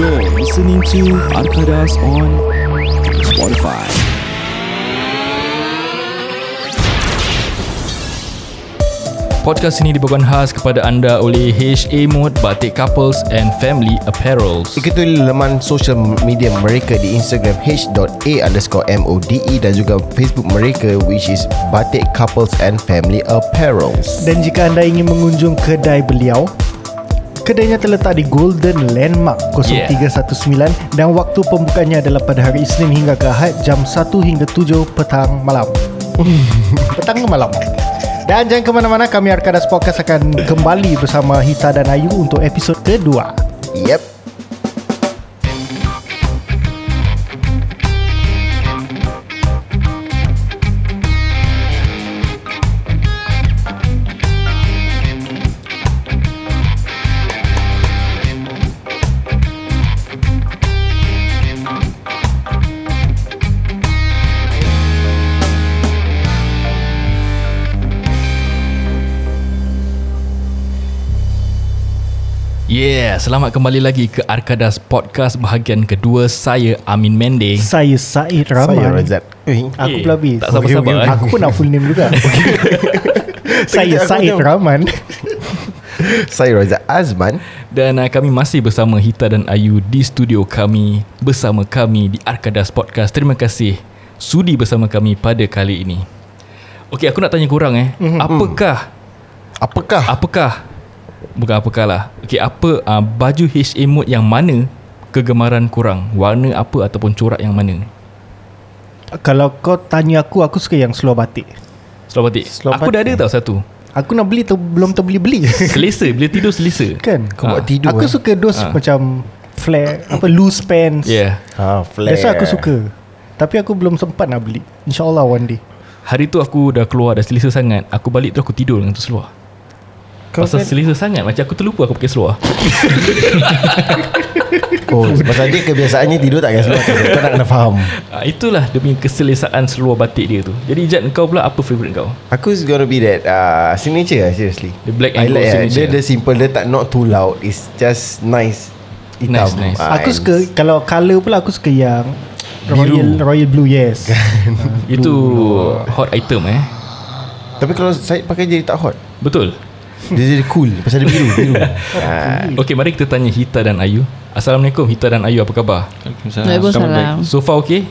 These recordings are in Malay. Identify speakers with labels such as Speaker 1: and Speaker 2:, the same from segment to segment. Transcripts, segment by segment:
Speaker 1: You're listening to Arkadas on Spotify. Podcast ini dibawakan khas kepada anda oleh HA Mode Batik Couples and Family Apparels.
Speaker 2: Ikuti laman social media mereka di Instagram h.a underscore mode dan juga Facebook mereka which is Batik Couples and Family Apparels.
Speaker 3: Dan jika anda ingin mengunjung kedai beliau Kedainya terletak di Golden Landmark 0319 Dan waktu pembukanya adalah pada hari Isnin hingga ke Ahad Jam 1 hingga 7 petang malam. Petang ke malam? Dan jangan ke mana-mana Kami Arkadas Podcast akan kembali bersama Hita dan Ayu Untuk episod kedua.
Speaker 2: Yep.
Speaker 1: Yeah, selamat kembali lagi ke Arkadas Podcast bahagian kedua. Saya Amin Mending.
Speaker 3: Saya Said Rahman
Speaker 2: Saya Razak. Eh,
Speaker 3: Aku pula habis
Speaker 1: tak sabar-sabar,
Speaker 3: okay,
Speaker 1: eh.
Speaker 3: Aku pun nak full name juga Saya Said. Rahman
Speaker 2: Saya Razak Azman.
Speaker 1: Dan uh, kami masih bersama Hita dan Ayu di studio kami bersama kami di Arkadas Podcast. Terima kasih sudi bersama kami pada kali ini. Okey, aku nak tanya korang eh.
Speaker 3: Mhm.
Speaker 1: Apakah
Speaker 2: Apakah?
Speaker 1: apakah bukan apakah lah. Okey, apa uh, baju HA mode yang mana kegemaran korang? Warna apa ataupun corak yang mana?
Speaker 3: Kalau kau tanya aku Aku suka yang slow batik
Speaker 1: Slow batik.
Speaker 2: Slow
Speaker 1: aku dah ada
Speaker 2: batik.
Speaker 1: tau satu.
Speaker 3: Aku nak beli tu Belum terbeli-beli
Speaker 1: Selesa, bila tidur selesa.
Speaker 3: Kan
Speaker 2: Kau buat
Speaker 1: Ah.
Speaker 2: tidur
Speaker 3: Aku
Speaker 2: eh?
Speaker 3: suka dos
Speaker 1: Ah.
Speaker 3: macam Flare Apa loose pants
Speaker 1: Yeah.
Speaker 2: Ha, flare.
Speaker 3: That's why aku suka Tapi aku belum sempat nak beli InsyaAllah one day
Speaker 1: Hari tu aku dah keluar dah selesa sangat. Aku balik tu aku tidur dengan tu seluar.
Speaker 3: Kau
Speaker 1: Pasal
Speaker 3: kan
Speaker 1: selesa sangat Macam aku terlupa aku pakai seluar
Speaker 2: Oh, pasal dia kebiasaannya tidur tak kasi Kau nak kena faham.
Speaker 1: ah, Itulah demi keselesaan seluar batik dia tu Jadi Jad kau pula apa favourite kau?
Speaker 2: Aku is gonna be that uh, signature lah seriously.
Speaker 1: The black and
Speaker 2: like
Speaker 1: gold
Speaker 2: uh, Dia
Speaker 1: signature.
Speaker 2: dia simple Dia tak not too loud It's just nice Hitam
Speaker 1: Nice, nice.
Speaker 2: Ah,
Speaker 3: Aku suka Kalau colour pula aku suka yang
Speaker 2: Biru.
Speaker 3: Royal Royal Blue yes
Speaker 1: Itu hot item eh
Speaker 2: Tapi kalau saya pakai jadi tak hot
Speaker 1: Betul
Speaker 2: Dia jadi cool Pasal dia biru, biru. ah,
Speaker 1: Okay mari kita tanya Hita dan Ayu Assalamualaikum Hita dan Ayu apa khabar?
Speaker 4: Waalaikumsalam.
Speaker 1: So far okay?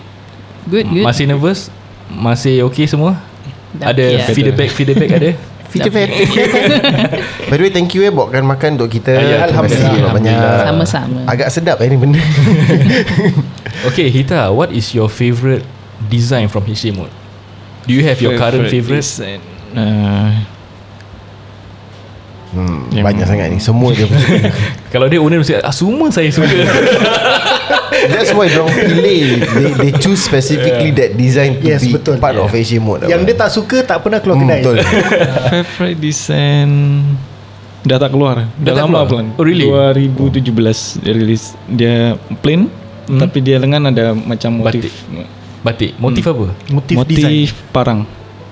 Speaker 4: Good, good.
Speaker 1: Masih nervous? Masih okay semua?
Speaker 4: Dah
Speaker 1: ada
Speaker 4: okay lah.
Speaker 1: feedback feedback ada?
Speaker 2: Feature fat By the way thank you eh Bawakan makan untuk kita
Speaker 1: Ah, ya, Alhamdulillah.
Speaker 2: banyak
Speaker 4: Sama-sama.
Speaker 2: Agak sedap eh ni benda
Speaker 1: Okay Hita What is your favourite design from HA Mode? Do you have your current favourite?
Speaker 5: design. Uh,
Speaker 2: hmm,
Speaker 5: Yang-
Speaker 2: Banyak sangat ni Semua dia
Speaker 1: Kalau dia owner mesti ah, Semua saya suka
Speaker 2: That's why Diorang pilih they, they choose specifically that design To
Speaker 3: Yes,
Speaker 2: be
Speaker 3: betul.
Speaker 2: part of Asia mode
Speaker 3: Yang dia tak suka Tak pernah keluar
Speaker 2: Hmm,
Speaker 3: kedai
Speaker 2: Betul
Speaker 5: favorite design dah tak keluar. Dah,
Speaker 1: tak
Speaker 5: lama
Speaker 1: keluar?
Speaker 5: plan.
Speaker 1: Oh, really?
Speaker 5: 2017 dia release. Dia plain
Speaker 1: Hmm.
Speaker 5: tapi dia lengan ada macam
Speaker 1: Batik.
Speaker 5: motif.
Speaker 1: Batik Motif apa?
Speaker 3: Motif,
Speaker 5: motif
Speaker 3: design
Speaker 5: parang.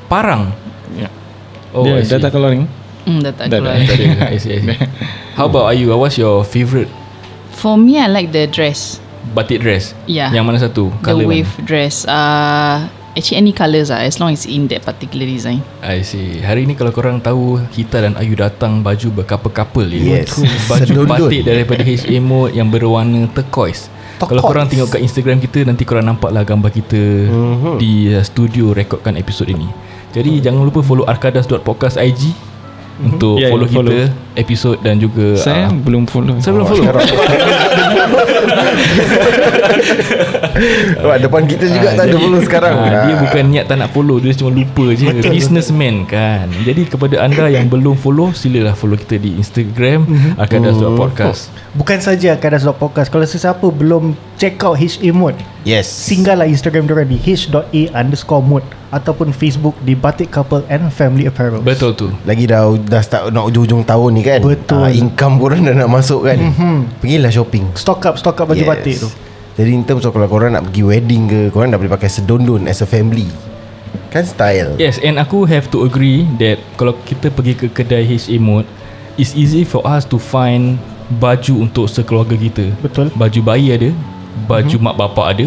Speaker 1: Parang
Speaker 5: Ya.
Speaker 1: Oh
Speaker 5: dia dah tak keluar ni.
Speaker 4: Hmm, dah tak
Speaker 5: Dah,
Speaker 4: keluar.
Speaker 5: dah.
Speaker 1: I see, I see. How about Ayu What's your favourite
Speaker 4: For me, I like the dress.
Speaker 1: Batik dress
Speaker 4: Yeah.
Speaker 1: Yang mana satu?
Speaker 4: The
Speaker 1: Colour
Speaker 4: wave dress. Uh, actually, any colours ah, as long as in that particular design.
Speaker 1: mana? I see Hari ni kalau korang tahu Hita dan Ayu datang Baju berkapel-kapel ya.
Speaker 2: Yes.
Speaker 1: Baju
Speaker 2: Sedundun.
Speaker 1: batik daripada HA Mode Yang berwarna turquoise
Speaker 2: Turquoise.
Speaker 1: Kalau korang tengok kat Instagram kita Nanti korang nampak lah gambar kita
Speaker 2: Mhm.
Speaker 1: Di uh, studio rekodkan episod ini Jadi jangan lupa follow arkadas.podcast IG Untuk
Speaker 5: Ya, ya,
Speaker 1: follow
Speaker 5: follow.
Speaker 1: kita Episod dan juga
Speaker 5: Saya
Speaker 1: ah,
Speaker 5: belum follow.
Speaker 1: Saya belum follow.
Speaker 2: Oh, Depan kita juga
Speaker 1: Ah,
Speaker 2: tak ada
Speaker 1: jadi-
Speaker 2: follow sekarang.
Speaker 1: ah, Dia bukan niat tak nak follow Dia cuma lupa je. Businessman kan. Jadi kepada anda yang belum follow Silalah follow kita di Instagram
Speaker 2: Mhm.
Speaker 1: Arkadas.podcast
Speaker 3: Bukan saja Kadas Podcast. Kalau sesiapa belum Check out HA Mode
Speaker 2: Yes.
Speaker 3: Singgahlah Instagram diorang di h.a underscore mode Ataupun Facebook di Batik Couple and Family Apparel.
Speaker 1: Betul tu.
Speaker 2: Lagi dah dah start nak ujung-ujung tahun ni kan
Speaker 3: Betul.
Speaker 2: Ah, Income korang dah nak masuk kan
Speaker 3: Mhm.
Speaker 2: Pergilah shopping
Speaker 3: Stock up Stock up baju yes. batik tu
Speaker 2: Jadi in terms of kalau korang nak pergi wedding ke Korang dah boleh pakai sedondon as a family Kan style
Speaker 1: Yes and aku have to agree That kalau kita pergi ke kedai HA mode It's easy for us to find baju untuk sekeluarga kita.
Speaker 3: Betul.
Speaker 1: Baju bayi ada, baju mak bapak ada,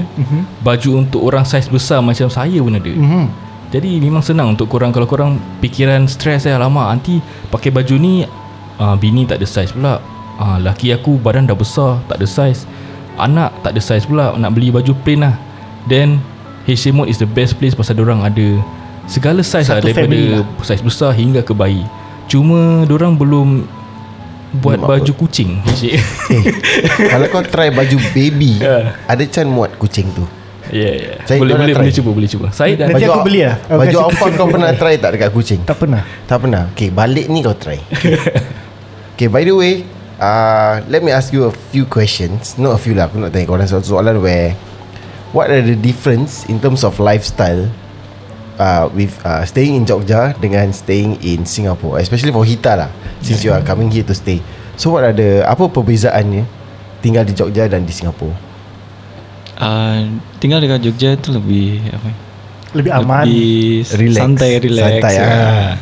Speaker 1: baju untuk orang saiz besar macam saya pun ada.
Speaker 3: Mhm.
Speaker 1: Jadi memang senang untuk korang kalau korang pikiran stres eh lama nanti pakai baju ni uh, bini tak ada saiz pula. Uh, laki aku badan dah besar tak ada saiz. Anak tak ada saiz pula nak beli baju plain lah. Then HM Mode is the best place pasal orang ada segala saiz lah daripada
Speaker 3: lah.
Speaker 1: saiz besar hingga ke bayi. Cuma orang belum buat
Speaker 2: apa?
Speaker 1: baju kucing.
Speaker 2: Eh, kalau kau try baju baby,
Speaker 1: Ya.
Speaker 2: ada chance muat kucing tu.
Speaker 1: Ya yeah, yeah. Boleh boleh
Speaker 2: try.
Speaker 1: boleh cuba boleh cuba. Saya dah
Speaker 3: Nanti aku beli lah.
Speaker 2: Baju alpha kau pernah try tak dekat kucing?
Speaker 3: Tak pernah.
Speaker 2: Tak pernah. Okay, balik ni kau try. okay, by the way, uh, let me ask you a few questions. Not a few lah. Aku nak tanya korang satu soalan where what are the difference in terms of lifestyle uh, with uh, staying in Jogja dengan staying in Singapore, especially for Hita lah, since you are coming here to stay. So what are the apa perbezaannya tinggal di Jogja dan di Singapore?
Speaker 5: Uh, tinggal dekat Jogja itu lebih apa?
Speaker 3: Lebih aman.
Speaker 5: Lebih
Speaker 2: Relax.
Speaker 5: santai, relax.
Speaker 2: Santai,
Speaker 5: ya.
Speaker 2: ah.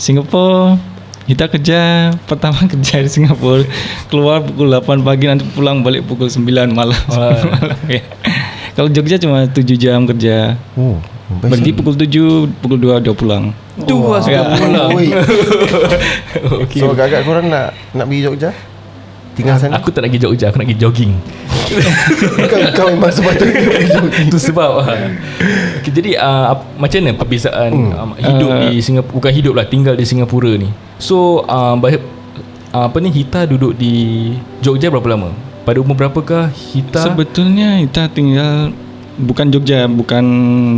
Speaker 5: Singapura kita kerja pertama kerja di Singapura keluar pukul 8 pagi nanti pulang balik pukul 9 malam. malam ya. Kalau Jogja cuma 7 jam kerja.
Speaker 2: Oh,
Speaker 5: Berhenti pukul 7, pukul 2 udah pulang.
Speaker 1: tu lah sudah pulang. Okay.
Speaker 2: So agak-agak korang nak nak pergi Jogja? Tinggal sana?
Speaker 1: Aku tak nak pergi Jogja Aku nak pergi jogging
Speaker 2: kau, kau memang sepatutnya pergi Jogja.
Speaker 1: Itu sebab okay, Jadi uh, Macam mana perbezaan hmm. um, Hidup
Speaker 5: Uh,
Speaker 1: di Singapura Bukan hidup lah Tinggal di Singapura ni So uh, bah- uh, Apa ni Hita duduk di Jogja berapa lama Pada umur berapakah Hita
Speaker 5: Sebetulnya kita tinggal bukan Jogja, bukan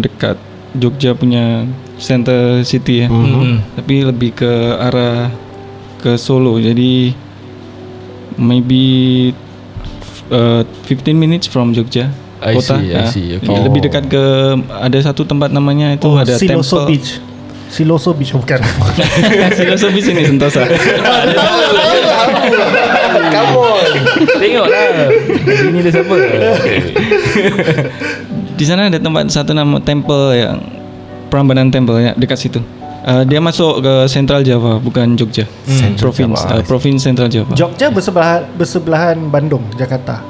Speaker 5: dekat Jogja punya center city ya.
Speaker 1: Hmm.
Speaker 5: Tapi lebih ke arah ke Solo. Jadi maybe uh, 15 minutes from Jogja.
Speaker 1: I
Speaker 5: kota.
Speaker 1: see, I see, okay.
Speaker 5: Lebih dekat ke ada satu tempat namanya itu
Speaker 3: Oh,
Speaker 5: ada
Speaker 3: Siloso
Speaker 5: temple.
Speaker 3: Beach. Siloso Beach oh, bukan.
Speaker 5: Siloso Beach ini Sentosa.
Speaker 2: On
Speaker 1: Tengoklah Ini dia siapa
Speaker 5: Di sana ada tempat satu nama temple yang Prambanan Temple ya dekat situ. Uh, dia masuk ke Central Java bukan Jogja.
Speaker 2: Central
Speaker 5: Province
Speaker 2: Java.
Speaker 5: uh, Province Central Java.
Speaker 3: Jogja bersebelahan bersebelahan Bandung, Jakarta.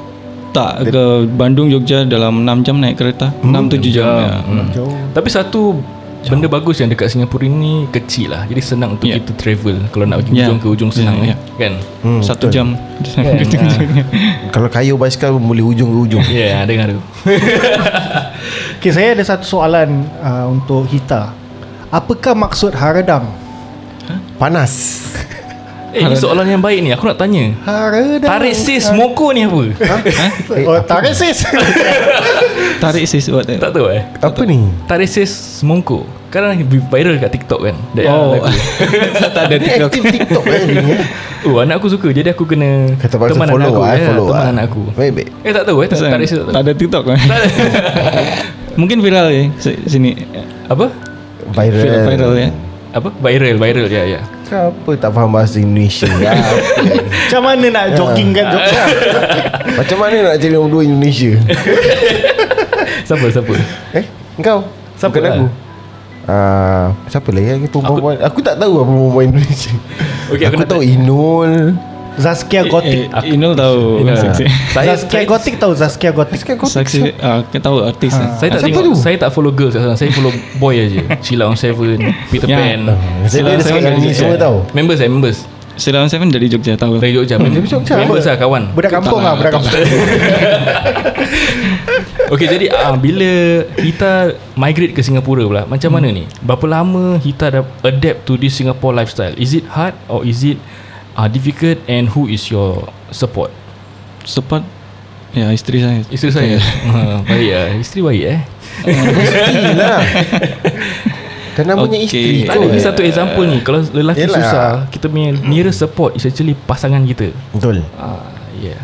Speaker 5: tak ke Bandung Jogja dalam 6 jam naik kereta. 6 7 jam. ya.
Speaker 1: Hmm.
Speaker 3: Jauh.
Speaker 1: Tapi satu Benda bagus yang dekat Singapura ni Kecil lah Jadi senang untuk
Speaker 5: Ya.
Speaker 1: kita travel Kalau nak pergi
Speaker 5: Ya.
Speaker 1: ujung ke ujung senang
Speaker 5: Ya,
Speaker 1: eh. Kan
Speaker 2: Hmm,
Speaker 5: Satu
Speaker 2: betul.
Speaker 5: jam.
Speaker 1: Kan,
Speaker 2: Kalau kayu basikal boleh hujung ke hujung
Speaker 1: Ya yeah, dengar tu
Speaker 3: Okay, saya ada satu soalan uh, untuk Hita. Apakah maksud haradang?
Speaker 2: Panas
Speaker 1: Eh ni soalan yang baik ni Aku nak tanya
Speaker 3: Haradang.
Speaker 1: Tarik sis moko ni apa?
Speaker 3: Oh, tarik sis.
Speaker 5: Tarik sis buat
Speaker 1: tak tahu eh
Speaker 2: Apa ni?
Speaker 1: Tarik sis mongko Sekarang viral kat TikTok kan That
Speaker 5: Oh.
Speaker 1: lagu.
Speaker 5: tak ada
Speaker 2: Ni
Speaker 5: TikTok.
Speaker 2: aktif TikTok kan dia ni, eh?
Speaker 1: Oh anak aku suka Jadi aku kena
Speaker 2: Kata
Speaker 1: Teman
Speaker 2: follow
Speaker 1: anak aku
Speaker 2: eh,
Speaker 1: ya,
Speaker 2: follow
Speaker 1: Teman
Speaker 2: lah.
Speaker 1: anak aku
Speaker 2: Baik baik
Speaker 1: Eh tak tahu eh tak, Tarik sis tak
Speaker 5: tak
Speaker 1: tahu
Speaker 5: ada TikTok kan. Mungkin viral ya si- sini.
Speaker 1: Apa?
Speaker 2: Viral
Speaker 5: Viral ya.
Speaker 1: Apa? Viral Viral ya ya
Speaker 2: Siapa tak faham bahasa Indonesia ya, apa?
Speaker 3: Macam mana nak jogging kat Jogja?
Speaker 2: Macam mana nak jadi nombor dua Indonesia
Speaker 1: Siapa siapa?
Speaker 2: Eh Engkau
Speaker 1: Siapa
Speaker 2: Bukan
Speaker 1: lah?
Speaker 2: aku Ah, Siapa lagi perempuan aku, aku tak tahu apa perempuan Indonesia
Speaker 1: Okey, aku
Speaker 2: Aku tahu Inul
Speaker 3: Zaskia Gotik.
Speaker 5: Eh, Inul tahu. Saksi.
Speaker 1: Saya
Speaker 3: Zaskia
Speaker 1: saya,
Speaker 3: Gotik tahu Zaskia Gotik.
Speaker 2: Sekarang kau
Speaker 5: Saksi. Ah, kita tahu artis. ya.
Speaker 1: saya tak
Speaker 2: Siapa
Speaker 1: tengok
Speaker 2: tu?
Speaker 1: Saya tak follow girls kat sana Saya follow boy aja Sheila on Seven Peter
Speaker 5: Ya.
Speaker 1: Pan
Speaker 2: Saya ada
Speaker 5: saya
Speaker 2: sekarang
Speaker 5: dari
Speaker 2: ni semua tahu
Speaker 1: Members eh members
Speaker 5: Silawan Seven dari Jogja tahu.
Speaker 1: Dari Jogja Members
Speaker 2: Jogja.
Speaker 1: Members lah kawan
Speaker 3: Budak kampung lah, budak kampung.
Speaker 1: Okay jadi uh, Bila Hita Migrate ke Singapura pula Macam mana ni Berapa lama Hita dah Adapt to this Singapore lifestyle Is it hard Or is it uh, Difficult And who is your Support?
Speaker 5: Support? Ya isteri saya.
Speaker 1: Isteri saya? Uh, Baik lah Isteri baik eh?
Speaker 2: Iyalah Dan namanya
Speaker 5: Okey.
Speaker 2: isteri
Speaker 1: Tak ada
Speaker 2: kot.
Speaker 1: ni satu example ni. Kalau lelaki
Speaker 2: Yelah.
Speaker 1: susah Kita punya nearest support Is actually pasangan kita.
Speaker 2: Betul.
Speaker 1: Ah, yeah.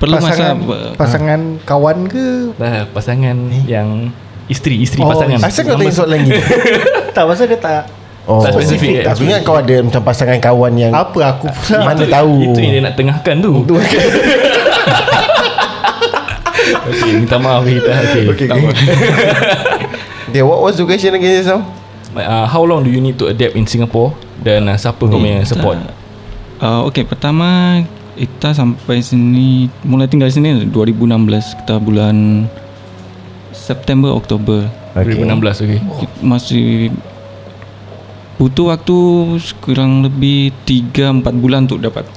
Speaker 5: Perlu
Speaker 3: Pasangan,
Speaker 5: masa
Speaker 3: pasangan kawan ke?
Speaker 1: Nah, pasangan yang isteri isteri
Speaker 3: Oh,
Speaker 1: pasangan.
Speaker 2: Asal kau tanya soalan gitu
Speaker 3: Tak, pasal dia tak
Speaker 2: Oh
Speaker 1: Tak spesifik, eh?
Speaker 2: Aku ingat kau ada Macam pasangan kawan yang
Speaker 3: apa aku pula.
Speaker 2: Mana tahu
Speaker 1: Itu yang dia nak tengahkan tu.
Speaker 2: Tu
Speaker 1: okay, minta maaf kita. Okay.
Speaker 2: Okay,
Speaker 1: tak
Speaker 2: okay. Okay what was the question again Sam?
Speaker 1: Uh, how long do you need to adapt in Singapore dan uh, siapa kau punya support?
Speaker 5: Uh, okay, pertama Kita sampai sini mulai tinggal sini 2016 kita bulan September Oktober.
Speaker 2: Okay.
Speaker 1: 2016 okay.
Speaker 5: Kita masih butuh waktu kurang lebih 3 4 bulan untuk dapat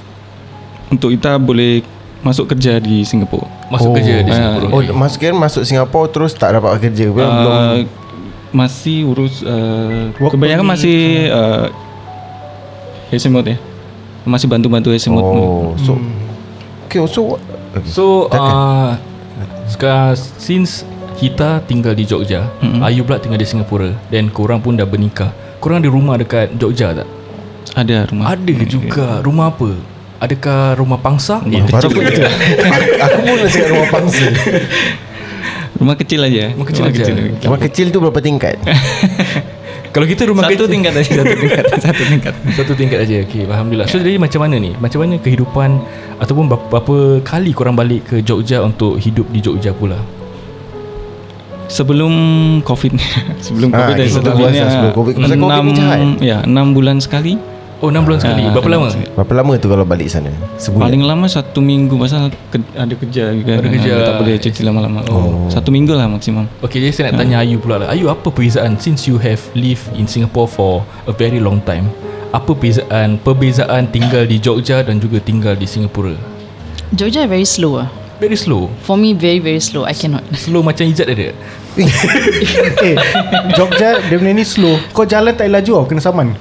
Speaker 5: untuk kita boleh masuk kerja di Singapura.
Speaker 1: Masuk
Speaker 2: Oh.
Speaker 1: kerja di
Speaker 5: Ah,
Speaker 1: Singapura.
Speaker 2: Oh,
Speaker 1: okay.
Speaker 2: masuk kira masuk Singapura terus tak dapat kerja. Belum. belum.
Speaker 5: Uh, masih urus uh,
Speaker 3: Work
Speaker 5: kebanyakan masih uh, HMOT ya. Masih bantu-bantu HMOT.
Speaker 2: Oh, so Okay, so what? Okay.
Speaker 1: So uh, sekarang since kita tinggal di Jogja,
Speaker 5: Mm-mm.
Speaker 1: Ayu pula tinggal di Singapura dan korang pun dah bernikah. Korang ada rumah dekat Jogja tak?
Speaker 5: Ada rumah.
Speaker 1: Ada juga. Rumah apa? Adakah rumah pangsa?
Speaker 5: Rumah
Speaker 2: Baru aku, aku, aku pun nak cakap rumah pangsa
Speaker 5: Rumah kecil aja.
Speaker 1: Rumah kecil aja.
Speaker 2: Rumah kecil tu berapa tingkat?
Speaker 1: Kalau kita rumah
Speaker 5: Satu
Speaker 1: kecil
Speaker 5: tingkat aja, satu tingkat, satu tingkat.
Speaker 1: Satu tingkat aja. Okey, alhamdulillah. So jadi macam mana ni? Macam mana kehidupan ataupun berapa, berapa kali korang balik ke Jogja untuk hidup di Jogja pula?
Speaker 5: Sebelum Covid Sebelum
Speaker 2: Ah,
Speaker 5: Covid
Speaker 2: kita
Speaker 5: sebelum
Speaker 2: buat sebelum Covid. Pasal Covid ni jahat.
Speaker 5: Ya 6 bulan sekali
Speaker 1: Oh, 6 bulan sekali.
Speaker 5: Ah,
Speaker 1: Berapa
Speaker 5: enam
Speaker 1: lama?
Speaker 2: Berapa lama tu kalau balik sana? Sebulan?
Speaker 5: Paling lama satu minggu Pasal ke, ada kerja juga
Speaker 1: Ada kerja.
Speaker 5: Tak boleh cuti lama-lama
Speaker 1: Oh.
Speaker 5: Satu minggu lah maksimum
Speaker 1: Okay, jadi saya nak tanya Ayu pula lah. Ayu, apa perbezaan since you have lived in Singapore for a very long time? Apa perbezaan perbezaan tinggal di Jogja dan juga tinggal di Singapura?
Speaker 4: Jogja very slow ah.
Speaker 1: Very slow.
Speaker 4: For me very very slow. I cannot.
Speaker 1: Slow macam Ijat ada.
Speaker 3: Eh Jogja Dia punya ni slow Kau jalan tak laju tau Kena saman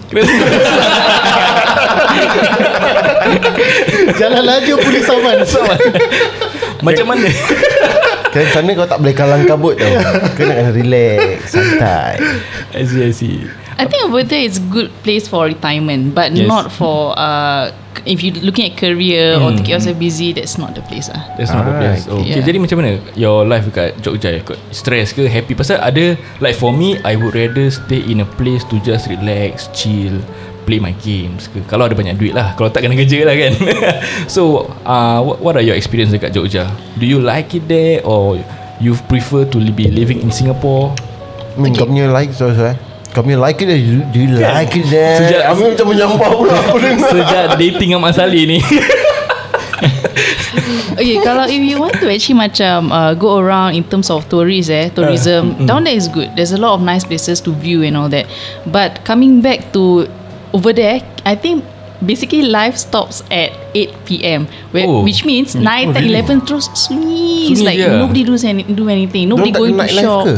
Speaker 3: Jalan laju Polis saman
Speaker 1: Macam mana?
Speaker 2: Kan sana kau tak boleh kalang kabut tau Kau nak kena relax Santai
Speaker 1: I see, I see.
Speaker 4: I think over there is good place for retirement, but
Speaker 5: Yes.
Speaker 4: not for uh if you looking at career or to keep yourself busy. That's not the place ah.
Speaker 1: That's not the
Speaker 2: Ah,
Speaker 1: place.
Speaker 2: okay.
Speaker 1: Okay,
Speaker 4: Yeah.
Speaker 1: jadi macam mana your life dekat Jogja? Kau stress ke happy? Pasal ada like for me, I would rather stay in a place to just relax, chill, play my games ke. Kalau ada banyak duit lah. Kalau tak kena kerja lah kan. so, uh, what, what are your experience dekat Jogja? Do you like it there or you prefer to be living in Singapore?
Speaker 2: Min, kau punya like so, so, eh? Punya like it there you, Do you like it there
Speaker 1: Sejak-
Speaker 2: Amin macam menyampah pula Aku dengar
Speaker 1: Sejak dating dengan Mak Saleh ni.
Speaker 4: Okay, kalau if you want to actually macam uh, go around in terms of tourist eh, tourism, down there is good. There's a lot of nice places to view and all that. But coming back to over there, I think basically life stops at 8 p.m. Where,
Speaker 1: Oh.
Speaker 4: which means 9, 10, 11 terus sunyi. It's
Speaker 1: Sunyi
Speaker 4: like
Speaker 1: je.
Speaker 4: nobody does any, do anything. Nobody
Speaker 2: tak
Speaker 4: going to shop.
Speaker 2: ke?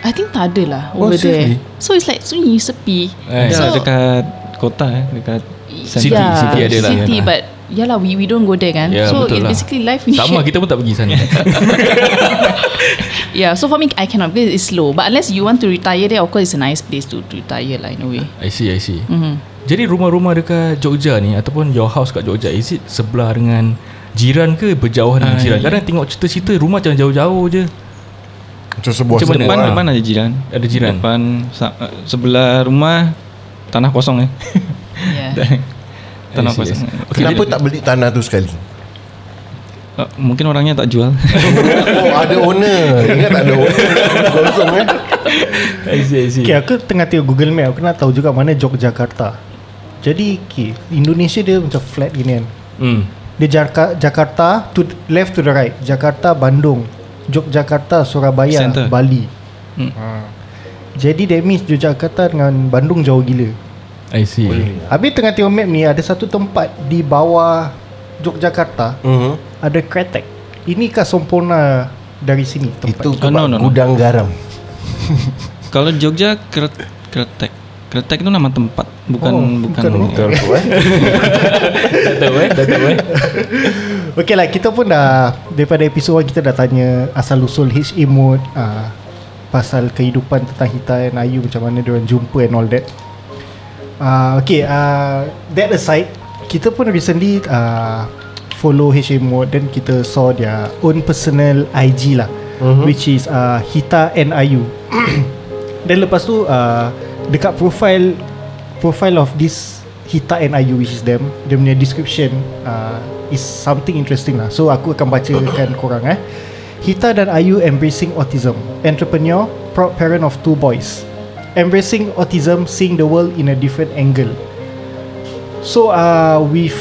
Speaker 4: I think tak ada lah
Speaker 2: Oh,
Speaker 4: over there. So it's like sunyi, sepi.
Speaker 1: Eh.
Speaker 5: so, Dekat kota eh Dekat
Speaker 1: City,
Speaker 4: yeah,
Speaker 1: city ada lah.
Speaker 4: City,
Speaker 1: Yeah.
Speaker 4: but yeah lah, we we don't go there kan.
Speaker 1: Ya,
Speaker 4: so
Speaker 1: betul
Speaker 4: it
Speaker 1: lah.
Speaker 4: basically life
Speaker 1: Sama kita pun tak pergi sana.
Speaker 4: Yeah, so for me, I cannot because it's slow. But unless you want to retire there, of course, it's a nice place to, to retire lah in a way.
Speaker 1: I see, I see.
Speaker 4: Mm-hmm.
Speaker 1: Jadi rumah-rumah dekat Jogja ni ataupun your house kat Jogja is it sebelah dengan jiran ke berjauhan dengan
Speaker 5: Ah,
Speaker 1: jiran?
Speaker 5: ya.
Speaker 1: Kadang tengok cerita-cerita rumah macam jauh-jauh je.
Speaker 2: Macam sebuah
Speaker 1: Macam mana?
Speaker 5: Depan
Speaker 1: Ah.
Speaker 5: depan ada jiran
Speaker 1: Ada jiran.
Speaker 5: Depan sa- uh, Sebelah rumah Tanah kosong eh
Speaker 4: Yeah.
Speaker 5: Tanah
Speaker 1: I
Speaker 5: kosong.
Speaker 1: Okay,
Speaker 2: Kenapa
Speaker 1: jadi-
Speaker 2: tak beli tanah tu sekali?
Speaker 5: Uh, Mungkin orangnya tak jual
Speaker 2: Oh ada owner Ingat tak ada owner Kosong eh
Speaker 1: I see, I see.
Speaker 3: Okay aku tengah tengok Google Map Aku nak tahu juga mana Yogyakarta Jadi okay, Indonesia dia macam flat gini kan
Speaker 1: Hmm.
Speaker 3: Dia Jarka, Jakarta to left to the right Jakarta Bandung Yogyakarta Surabaya
Speaker 5: Center.
Speaker 3: Bali
Speaker 5: Hmm.
Speaker 3: ha. Jadi that means Yogyakarta dengan Bandung jauh gila
Speaker 1: I see.
Speaker 3: Habis tengah tengok map ni Ada satu tempat Di bawah Yogyakarta
Speaker 2: uh-huh.
Speaker 3: Ada kretek Inikah sempurna Dari sini tempat
Speaker 2: Itu
Speaker 5: Oh, no, no, no.
Speaker 2: gudang garam
Speaker 5: Kalau Jogja Kret- Kretek Kretek itu nama tempat Bukan
Speaker 3: Oh,
Speaker 5: Bukan,
Speaker 3: bukan.
Speaker 2: Betul tu eh
Speaker 1: Tak tahu eh, tak tahu eh.
Speaker 3: Okay lah kita pun dah Daripada episod 1 kita dah tanya Asal-usul HA mode uh, Pasal kehidupan tentang Hita dan Ayu Macam mana diorang jumpa and all that uh, Okay uh, That aside Kita pun recently uh, Follow HA mode Dan kita saw their own personal IG lah uh-huh. Which is uh, Hita and Ayu Dan lepas tu uh, Dekat profile Profile of this Hita and Ayu Which is them Dia punya description uh, Is something interesting lah. So aku akan bacakan korang eh. Hita dan Ayu embracing autism. Entrepreneur Proud parent of two boys. Embracing autism Seeing the world in a different angle. So uh, with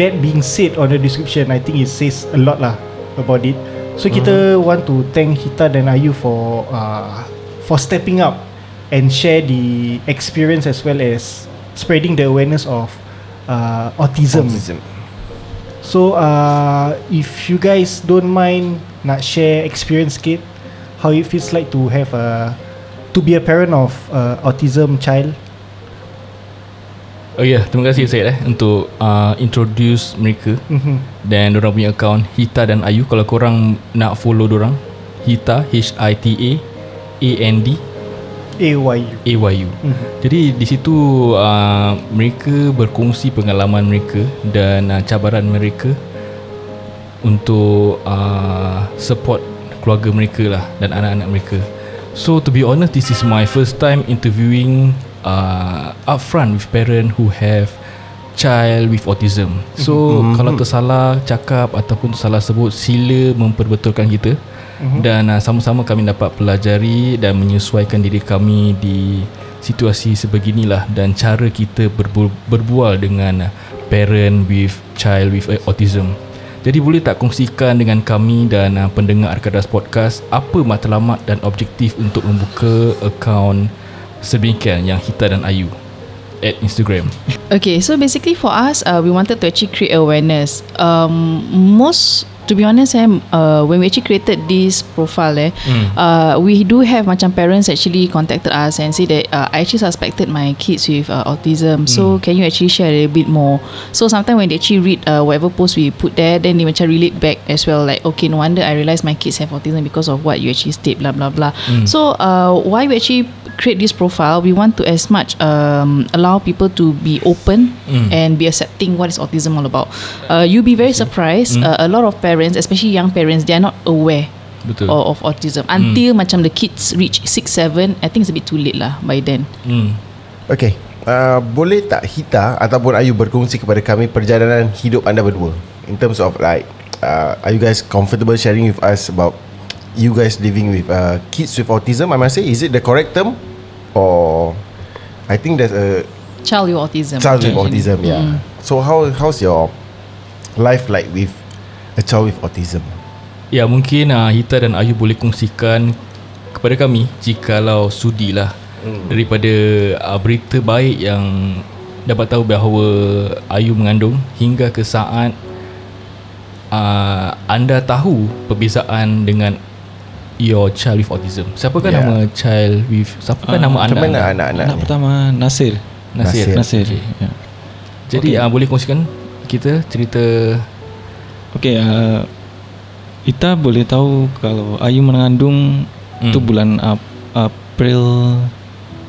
Speaker 3: that being said on the description I think it says a lot lah about it. So kita want to thank Hita dan Ayu for uh, for stepping up and share the experience as well as spreading the awareness of uh, autism.
Speaker 2: Autism.
Speaker 3: So uh, if you guys don't mind nak share experience sikit how it feels like to have a to be a parent of uh, autism child.
Speaker 1: Oh ya, yeah, terima kasih Syed eh untuk uh, introduce mereka
Speaker 3: Mhm.
Speaker 1: dan orang punya account Hita dan Ayu kalau korang nak follow orang Hita H I T A A N D
Speaker 3: AYU.
Speaker 1: A Y U.
Speaker 3: Mhm.
Speaker 1: Jadi di situ uh, mereka berkongsi pengalaman mereka dan uh, cabaran mereka untuk uh, support keluarga mereka lah dan anak-anak mereka. So to be honest, this is my first time interviewing uh, upfront with parent who have child with autism. So mm-hmm. kalau tersalah cakap ataupun tersalah sebut, sila memperbetulkan kita. Mm-hmm. Dan uh, sama-sama kami dapat pelajari dan menyesuaikan diri kami di situasi sebeginilah dan cara kita berbu- berbual dengan uh, parent with child with uh, autism. Jadi boleh tak kongsikan dengan kami dan uh, pendengar Arkadas Podcast apa matlamat dan objektif untuk membuka akaun sedemikian yang Hita dan Ayu at Instagram.
Speaker 4: Okay, so basically for us, uh, we wanted to actually create awareness. Um, most, to be honest, um, uh, when we actually created this profile, eh, uh, we do have macam parents actually contacted us and say that uh, I actually suspected my kids with uh, autism. So can you actually share a bit more? So sometimes when they actually read uh, whatever post we put there, then they macam relate back as well. Like okay, no wonder I realized my kids have autism because of what you actually state. Blah blah blah. So uh, why we actually create this profile, we want to as much um, allow people to be open
Speaker 1: Mm.
Speaker 4: and be accepting what is autism all about. Uh, you'll be very surprised. Uh, a lot of parents, especially young parents, they are not aware
Speaker 1: Betul.
Speaker 4: of, of autism until macam the kids reach six, seven. I think it's a bit too late lah by then.
Speaker 1: Hmm.
Speaker 2: Okay uh, Boleh tak Hita Ataupun Ayu berkongsi kepada kami Perjalanan hidup anda berdua In terms of like uh, Are you guys comfortable sharing with us About You guys living with uh, Kids with autism I must say Is it the correct term Or I think there's a
Speaker 4: Child with autism.
Speaker 2: Child with
Speaker 4: actually.
Speaker 2: autism Yeah
Speaker 4: Mm.
Speaker 2: So how how's your Life like with A child with autism
Speaker 1: Ya mungkin uh, Hita dan Ayu boleh kongsikan kepada kami jikalau sudilah hmm. daripada uh, berita baik yang dapat tahu bahawa Ayu mengandung hingga ke saat uh, anda tahu perbezaan dengan your child with autism. Siapakah
Speaker 2: Ya.
Speaker 1: yeah. nama child with siapakah
Speaker 5: Ah,
Speaker 1: nama
Speaker 2: Macam
Speaker 1: anda?
Speaker 2: mana
Speaker 1: anda?
Speaker 2: anak-anak
Speaker 5: Anak pertama Nasir.
Speaker 1: Nasir.
Speaker 2: Nasir.
Speaker 5: Nasir.
Speaker 1: Okay.
Speaker 5: Ya.
Speaker 1: Jadi
Speaker 5: Okay.
Speaker 1: uh, boleh kongsikan kita cerita
Speaker 5: Okey, uh, kita boleh tahu kalau Ayu mengandung
Speaker 1: Hmm.
Speaker 5: tu bulan Ap- April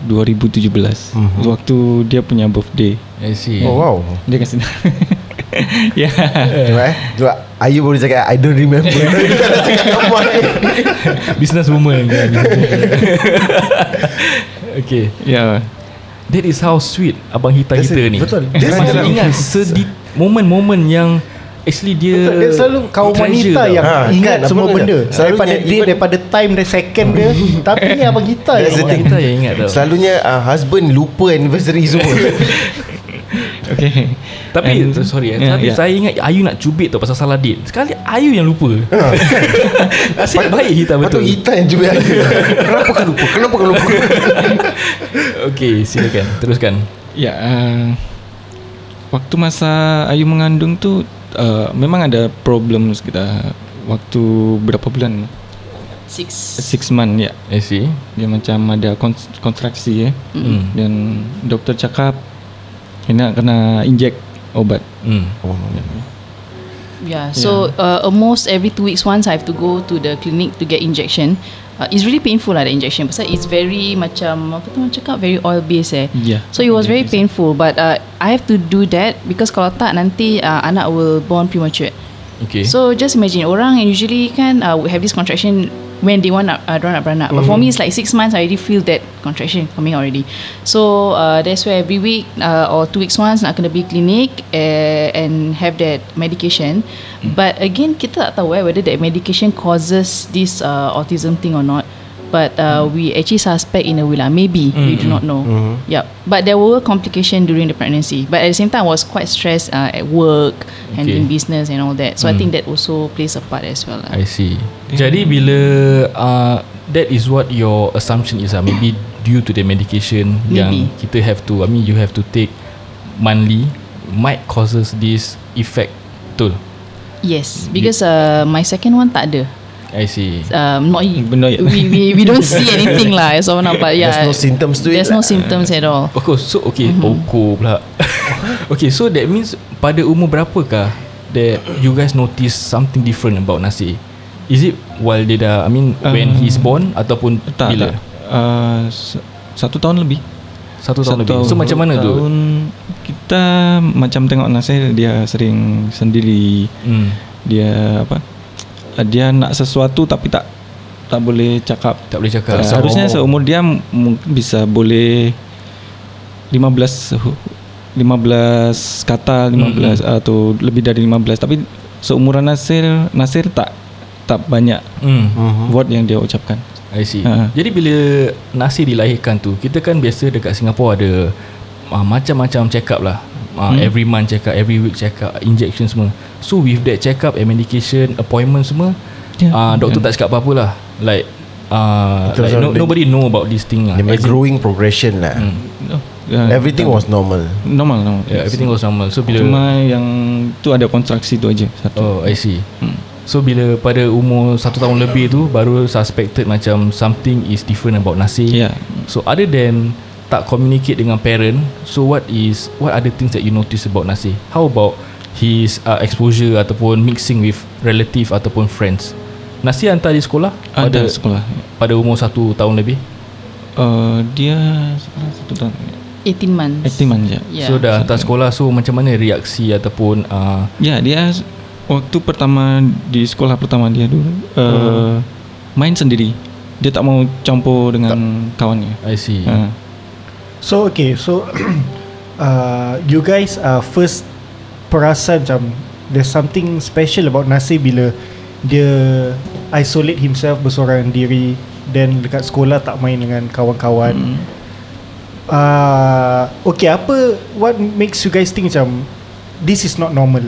Speaker 5: 2017
Speaker 2: Mhm.
Speaker 5: waktu dia punya birthday.
Speaker 1: I see.
Speaker 2: Oh wow
Speaker 5: Dia kasi Ya.
Speaker 2: Tengok eh Tengok Ayu baru cakap I don't remember
Speaker 1: Business woman okay.
Speaker 5: Ya.
Speaker 1: That is how sweet abang Hita
Speaker 2: That's
Speaker 1: kita
Speaker 2: it.
Speaker 1: ni.
Speaker 2: Betul.
Speaker 1: Dia
Speaker 2: Dia
Speaker 1: masih
Speaker 2: selalu-
Speaker 1: ingat sedi momen-momen yang actually dia
Speaker 3: Dia selalu kaum wanita
Speaker 1: tau.
Speaker 3: yang
Speaker 2: Ha,
Speaker 3: ingat
Speaker 2: kan,
Speaker 3: semua
Speaker 2: apa
Speaker 3: benda
Speaker 2: dia? Selalunya
Speaker 3: Daripada
Speaker 2: even-
Speaker 3: daripada time dan second dia Tapi ni abang kita yang
Speaker 1: yang ingat tau.
Speaker 2: Selalunya uh, husband lupa anniversary semua
Speaker 5: Okey.
Speaker 1: Tapi
Speaker 5: And-
Speaker 1: sorry eh, tapi
Speaker 5: ya.
Speaker 1: saya ingat Ayu nak cubit tau pasal salah date. Sekali Ayu yang lupa. Asyik baik Hita
Speaker 2: Patut
Speaker 1: betul.
Speaker 2: Ita yang cuba Ayu Kenapa kau lupa Kenapa kau lupa
Speaker 1: Okey, silakan. Teruskan.
Speaker 5: Ya, uh, waktu masa Ayu mengandung tu uh, memang ada problem kita waktu berapa bulan?
Speaker 4: Six.
Speaker 5: Six month ya.
Speaker 1: I see.
Speaker 5: Dia macam ada kon- kontraksi ya.
Speaker 1: Hmm.
Speaker 5: Dan doktor cakap kena kena injek obat.
Speaker 1: Hmm.
Speaker 4: Yeah. So uh, almost every two weeks once I have to go to the clinic to get injection. Uh, it's really painful lah the injection. Pasal it's very macam apa tu orang cakap very oil based eh.
Speaker 5: Yeah.
Speaker 4: So it was very painful but uh, I have to do that because kalau tak nanti uh, anak will born premature.
Speaker 1: Okay.
Speaker 4: So just imagine orang yang usually kan uh, have this contraction when they want uh, dorang nak beranak. But for me it's like six months I already feel that contraction coming already. So uh, that's why every week uh, or two weeks once nak kena pergi clinic uh, and have that medication. But again kita tak tahu eh, whether that medication causes this uh, autism thing or not. But uh, we actually suspect in a way lah. Maybe we do not know. Yep. But there were complication during the pregnancy. But at the same time, I was quite stressed uh, at work, handling business and all that. So I think that also plays a part as well. lah.
Speaker 1: I see. Jadi bila uh, that is what your assumption is ah maybe due to the medication yang
Speaker 4: Maybe.
Speaker 1: kita have to I mean you have to take monthly might causes this effect. Betul.
Speaker 4: Yes, because uh, my second one tak ada.
Speaker 1: I see.
Speaker 4: Um, not
Speaker 5: Benda-
Speaker 4: we, we we don't see anything lah as of now. But yeah,
Speaker 2: There's no symptoms to it
Speaker 4: There's no
Speaker 2: lah.
Speaker 4: symptoms at all.
Speaker 1: Of course. So okay,
Speaker 4: Mhm.
Speaker 1: mm-hmm. oko pula. okay, so that means pada umur berapakah that you guys notice something different about Nasir? Is it while dia dah I mean uh, when
Speaker 5: Um,
Speaker 1: he's born ataupun
Speaker 5: Tak,
Speaker 1: bila?
Speaker 5: tak. Uh, satu tahun lebih.
Speaker 1: Satu tahun lebih. So macam mana tu?
Speaker 5: tahun, Kita macam tengok Nasir dia sering sendiri.
Speaker 1: Hmm.
Speaker 5: Dia apa? Uh, Dia nak sesuatu tapi tak tak boleh cakap.
Speaker 1: Tak boleh cakap.
Speaker 5: Uh, harusnya seumur dia mungkin bisa boleh 15 hu- 15 kata 15
Speaker 1: Mm-hmm.
Speaker 5: atau lebih dari 15 tapi seumuran Nasir Nasir tak tak banyak
Speaker 1: Hmm.
Speaker 5: word yang dia ucapkan.
Speaker 1: I see.
Speaker 5: Ha.
Speaker 1: Jadi bila Nasir dilahirkan tu, kita kan biasa dekat Singapura ada uh, macam-macam check up lah. Uh,
Speaker 5: Hmm.
Speaker 1: Every month check up, every week check up, injection semua. So with that check up and medication, appointment semua,
Speaker 5: Ya.
Speaker 1: uh, doktor tak cakap apa-apa lah. Like, uh, like no,
Speaker 2: dia-
Speaker 1: nobody know about this thing lah.
Speaker 2: Punya
Speaker 1: As in-
Speaker 2: growing progression lah
Speaker 5: Oh, ya,
Speaker 2: Everything was normal
Speaker 5: normal normal.
Speaker 1: Yeah, everything was normal. So bila
Speaker 5: Cuma yang tu ada kontraksi tu aja satu.
Speaker 1: Oh I see So bila pada umur Satu tahun lebih tu Baru suspected macam Something is different about Nasir
Speaker 5: Yeah.
Speaker 1: So other than Tak communicate dengan parent So what is What are the things that you notice about Nasir How about His uh, exposure Ataupun mixing with Relative Ataupun friends Nasir hantar di sekolah
Speaker 5: Ada
Speaker 1: pada,
Speaker 5: sekolah.
Speaker 1: pada umur satu tahun lebih
Speaker 5: Uh, dia sekarang satu tahun
Speaker 4: 18 months.
Speaker 5: 18 months je.
Speaker 4: Yeah.
Speaker 1: So dah hantar sekolah So macam mana reaksi Ataupun uh,
Speaker 5: Ya, dia waktu pertama di sekolah pertama dia dulu uh, main sendiri. Dia tak mau campur dengan kawannya.
Speaker 1: I see
Speaker 5: Uh,
Speaker 3: So okay So uh, You guys uh, First Perasan macam There's something special about Nasir Bila Dia Isolate himself Bersorang diri Then dekat sekolah Tak main dengan kawan-kawan
Speaker 5: Hmm.
Speaker 3: uh, Okay apa What makes you guys think macam This is not normal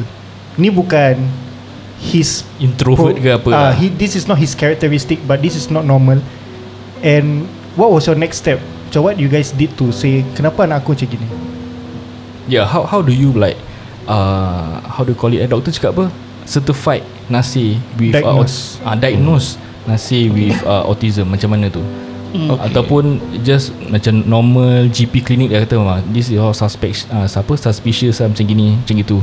Speaker 3: Ni bukan His
Speaker 1: Introvert ke apa
Speaker 3: uh,
Speaker 1: lah.
Speaker 3: he, This is not his characteristic But this is not normal And What was your next step Macam what you guys did to say Kenapa anak aku macam gini
Speaker 1: Yeah, how how do you like uh, how do you call it? Eh, doktor cakap apa? Certified nasi with
Speaker 3: Diagnose.
Speaker 1: Uh, aut- uh, diagnose nasi with uh, autism macam mana tu?
Speaker 4: Mm.
Speaker 1: Okay. Ataupun just macam normal GP clinic dia kata mah this is all suspect uh, siapa suspicious lah, macam gini macam gitu.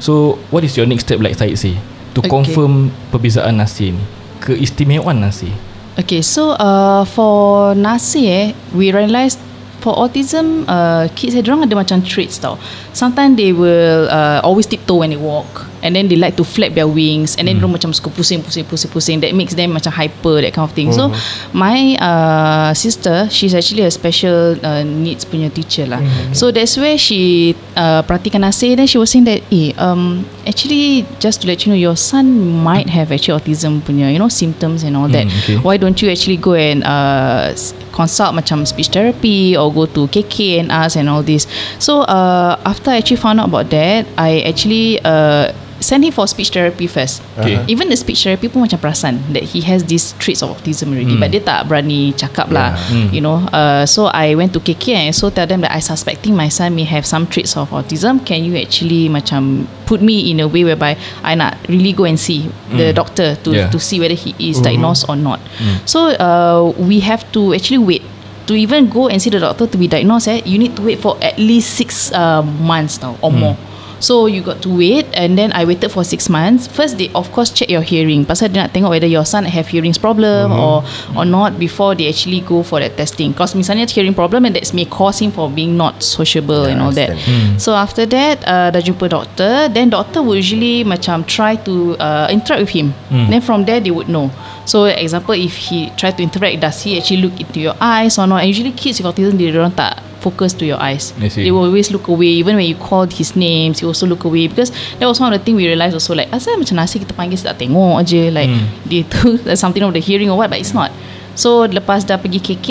Speaker 1: So what is your next step like Syed say to
Speaker 4: Okay.
Speaker 1: confirm perbezaan nasi ni? Keistimewaan nasi.
Speaker 4: Okay, so uh, for Nasi eh, we realised for autism, uh, kids eh, diorang ada macam traits tau. Sometimes they will uh, always tiptoe when they walk. And then they like to flap their wings. And then mm. macam suka pusing, pusing, pusing, pusing. That makes them macam hyper, that kind of thing. Mm-hmm. So, my uh, sister, she's actually a special uh, needs punya teacher lah. Mm-hmm. So, that's where she uh, perhatikan Nasi. Then she was saying that, eh, um, actually, just to let you know, your son might have actually autism punya, you know, symptoms and all that.
Speaker 1: Mm, okay.
Speaker 4: Why don't you actually go and uh, consult macam speech therapy or go to KK and ask and all this. So uh, after I actually found out about that, I actually uh, sent him for speech therapy first.
Speaker 1: Okay.
Speaker 4: Uh-huh. Even the speech therapy pun macam perasan that he has these traits of autism already,
Speaker 1: Mm.
Speaker 4: but dia tak berani cakap lah.
Speaker 1: Mm.
Speaker 4: You know, uh, so I went to KK and also tell them that I suspecting my son may have some traits of autism. Can you actually macam put me in a way whereby I nak really go and see the
Speaker 1: Mm.
Speaker 4: doctor to
Speaker 1: Yeah.
Speaker 4: to see whether he is diagnosed or not. So uh, we have to actually wait to even go and see the doctor to be diagnosed. Eh, you need to wait for at least six uh, months now or more. So you got to wait and then I waited for six months. First they of course check your hearing. Pasal dia nak tengok whether your son have hearings problem or or not before they actually go for that testing. Because misalnya hearing problem and that's may cause him for being not sociable
Speaker 2: Yeah,
Speaker 4: and all that.
Speaker 2: understand.
Speaker 4: So after that uh, dah jumpa doktor Then doctor will usually macam try to uh, interact with him
Speaker 1: Hmm.
Speaker 4: Then from there they would know So example if he try to interact Does he actually look into your eyes or not And usually kids with autism They don't tak focus to your eyes. They will always look away Even when you called his names He also look away Because that was one of the thing we realised also Like asal macam nasi kita panggil Tak tengok je Like
Speaker 1: Hmm.
Speaker 4: dia tu something of the hearing or what But it's not So lepas dah pergi KK,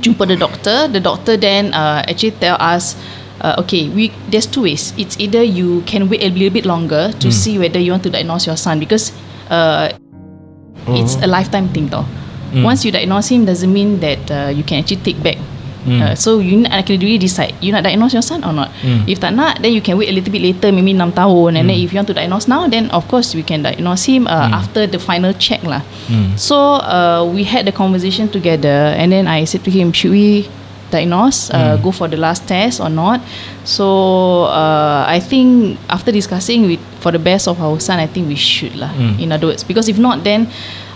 Speaker 4: jumpa the doctor. The doctor then uh, actually tell us, uh, okay, we there's two ways. It's either you can wait a little bit longer to see whether you want to diagnose your son because uh, it's a lifetime thing though. Once you diagnose him, doesn't mean that uh, you can actually take back. Uh, so you nak kena really decide you nak diagnose your son or not. If tak nak, then you can wait a little bit later, maybe 6 tahun. And then if you want to diagnose now, then of course we can diagnose him uh, after the final check lah. So uh, we had the conversation together, and then I said to him, should we diagnose, uh, go for the last test or not? So uh, I think after discussing with for the best of our son, I think we should lah. In other words, because if not, then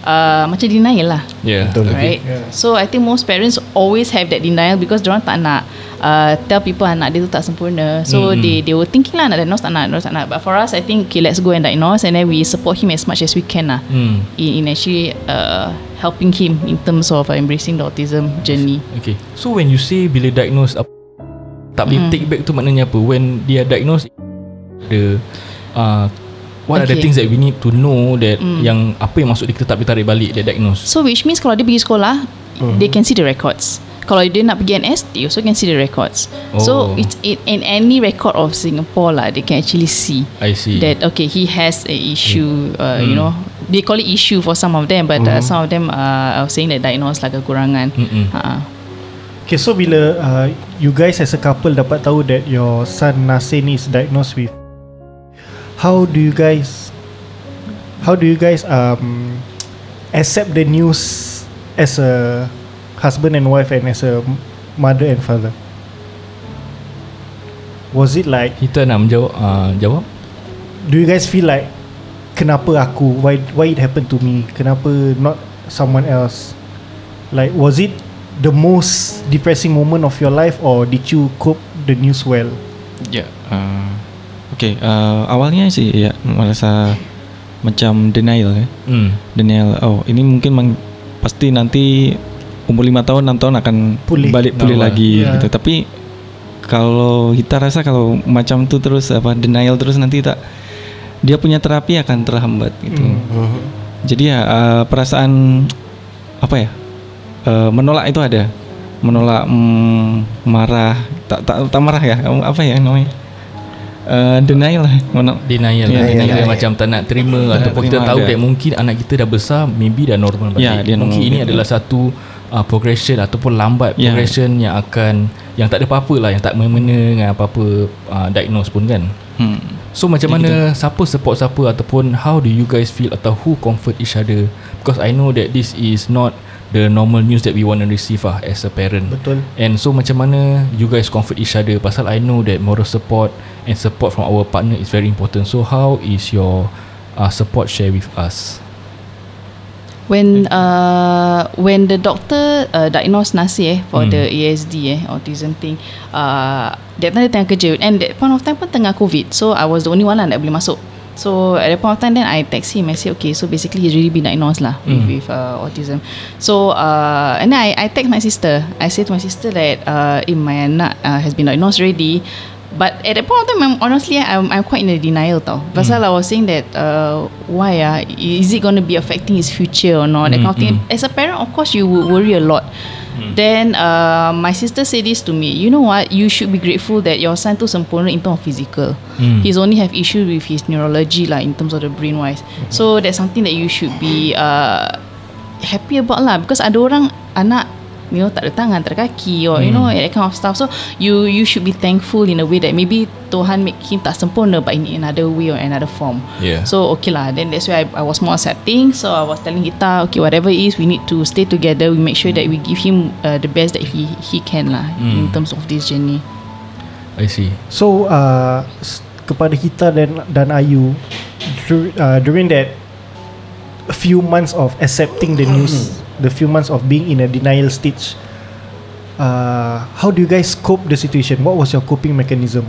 Speaker 4: uh, macam denial lah.
Speaker 1: Yeah.
Speaker 2: Betul.
Speaker 4: Right. So I think most parents always have that denial because orang tak nak uh, tell people anak dia tu tak sempurna. So
Speaker 1: Mm-mm.
Speaker 4: they they were thinking lah nak diagnose tak nak, diagnose tak nak. But for us, I think okay, let's go and diagnose and then we support him as much as we can lah.
Speaker 1: Hmm.
Speaker 4: In, in actually uh, helping him in terms of uh, embracing the autism journey.
Speaker 1: Okay. So when you say bila diagnose ap- tak boleh
Speaker 4: Mm.
Speaker 1: take back tu maknanya apa? When dia diagnose the uh, what are the
Speaker 4: Okay.
Speaker 1: things that we need to know that
Speaker 4: Mm.
Speaker 1: yang apa yang maksud dia kita tak boleh tarik balik dia diagnose?
Speaker 4: So which means kalau dia pergi sekolah, they can see the records. Kalau dia nak pergi NS, they also can see the records. So
Speaker 1: Oh.
Speaker 4: it's it, in any record of Singapore lah, they can actually see.
Speaker 1: I see.
Speaker 4: that okay he has a issue uh,
Speaker 1: Mm.
Speaker 4: you know they call it issue for some of them but uh, some of them uh, are saying that diagnosed like a kekurangan uh,
Speaker 3: Okay, so bila uh, you guys as a couple dapat tahu that your son Nasin is diagnosed with, how do you guys, how do you guys um accept the news as a husband and wife and as a mother and father? Was it like
Speaker 1: Kita nak menjawab uh, jawab?
Speaker 3: do you guys feel like kenapa aku why why it happened to me kenapa not someone else like was it the most depressing moment of your life or did you cope the news well
Speaker 5: Ya. Uh, okay. Uh, awalnya sih ya merasa macam denial ya.
Speaker 1: Hmm.
Speaker 5: Denial. Oh ini mungkin mang, pasti nanti umur lima tahun enam tahun akan
Speaker 3: Pulih.
Speaker 5: balik pulih lagi
Speaker 3: Ya.
Speaker 5: gitu. Tapi kalau kita rasa kalau macam tu terus apa denial terus nanti tak dia punya terapi akan terhambat gitu.
Speaker 3: Hmm.
Speaker 5: Jadi ya uh, perasaan apa ya uh, menolak itu ada, menolak mm, marah, tak tak tak marah ya, apa ya namanya? Uh, denial lah, menolak.
Speaker 1: Denial,
Speaker 5: Ya,
Speaker 1: yeah, denial,
Speaker 2: denial.
Speaker 1: macam tak nak terima
Speaker 5: Tak
Speaker 1: ataupun
Speaker 5: nak
Speaker 1: kita
Speaker 5: terima
Speaker 1: tahu
Speaker 5: ada.
Speaker 1: that mungkin anak kita dah besar maybe dah normal.
Speaker 5: Ya, dia
Speaker 1: mungkin
Speaker 5: normal
Speaker 1: ini adalah satu uh, progression ataupun lambat
Speaker 5: Ya.
Speaker 1: progression yang akan yang tak ada apa-apa lah yang tak mengena dengan apa-apa uh, diagnose pun kan.
Speaker 5: Hmm.
Speaker 1: So macam mana siapa support siapa ataupun how do you guys feel atau who comfort each other because I know that this is not the normal news that we want to receive ah as a parent.
Speaker 3: betul
Speaker 1: And so macam mana you guys comfort each other pasal I know that moral support and support from our partner is very important. So how is your uh, support share with us?
Speaker 4: when uh, when the doctor uh, diagnosed Nasi eh for the ASD eh autism thing uh, that time dia tengah kerja and that point of time pun tengah COVID so I was the only one lah that boleh masuk So at that point of time then I text him I say okay so basically he's already been diagnosed lah with, with uh, autism. So uh, and then I, I text my sister. I say to my sister that uh, eh, my anak uh, has been diagnosed already. But at that point of time I'm, honestly I'm, I'm quite in a denial tau. Pasal I was saying that uh, Why ah Is it going to be affecting his future or not? That kind of thing. As a parent of course you would worry a lot Then uh, my sister said this to me You know what? You should be grateful that your son tu sempurna in terms of physical.
Speaker 1: Mm.
Speaker 4: He's only have issue with his neurology lah In terms of the brain wise. So that's something that you should be uh, Happy about lah. Because ada orang Anak You know tak ada tangan Tak ada kaki Or you know That kind of stuff. So you you should be thankful In a way that Maybe Tuhan make him tak sempurna But in another way Or another form.
Speaker 1: Yeah.
Speaker 4: So okay lah. Then that's why I, I was more accepting. So I was telling Gita Okay whatever it is We need to stay together. We make sure that we give him uh, The best that he he can lah In terms of this journey.
Speaker 1: I see.
Speaker 3: So uh, kepada kita dan dan Ayu dur, uh, during that few months of accepting the news, the few months of being in a denial stage, uh, how do you guys cope the situation? What was your coping mechanism?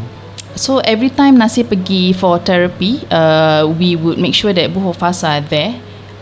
Speaker 4: So every time Nasir pergi for therapy, uh, we would make sure that both of us are there.